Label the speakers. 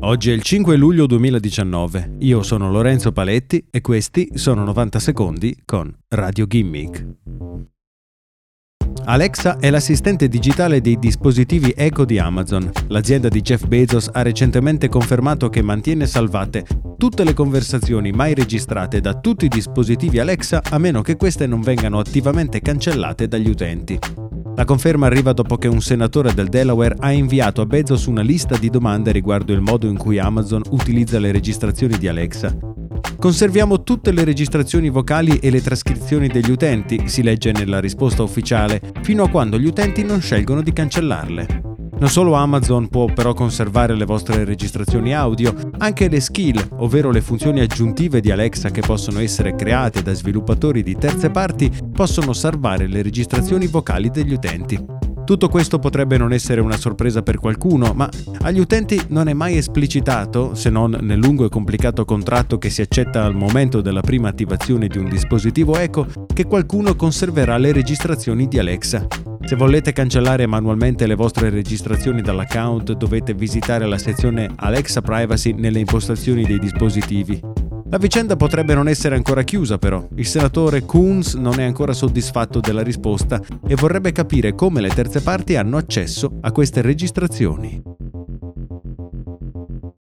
Speaker 1: Oggi è il 5 luglio 2019, io sono Lorenzo Paletti e questi sono 90 secondi con Radio Gimmick. Alexa è l'assistente digitale dei dispositivi Echo di Amazon. L'azienda di Jeff Bezos ha recentemente confermato che mantiene salvate tutte le conversazioni mai registrate da tutti i dispositivi Alexa a meno che queste non vengano attivamente cancellate dagli utenti. La conferma arriva dopo che un senatore del Delaware ha inviato a Bezos una lista di domande riguardo il modo in cui Amazon utilizza le registrazioni di Alexa. Conserviamo tutte le registrazioni vocali e le trascrizioni degli utenti, si legge nella risposta ufficiale, fino a quando gli utenti non scelgono di cancellarle. Non solo Amazon può però conservare le vostre registrazioni audio, anche le skill, ovvero le funzioni aggiuntive di Alexa che possono essere create da sviluppatori di terze parti, possono salvare le registrazioni vocali degli utenti. Tutto questo potrebbe non essere una sorpresa per qualcuno, ma agli utenti non è mai esplicitato, se non nel lungo e complicato contratto che si accetta al momento della prima attivazione di un dispositivo Echo, che qualcuno conserverà le registrazioni di Alexa. Se volete cancellare manualmente le vostre registrazioni dall'account dovete visitare la sezione Alexa Privacy nelle impostazioni dei dispositivi. La vicenda potrebbe non essere ancora chiusa però. Il senatore Coons non è ancora soddisfatto della risposta e vorrebbe capire come le terze parti hanno accesso a queste registrazioni.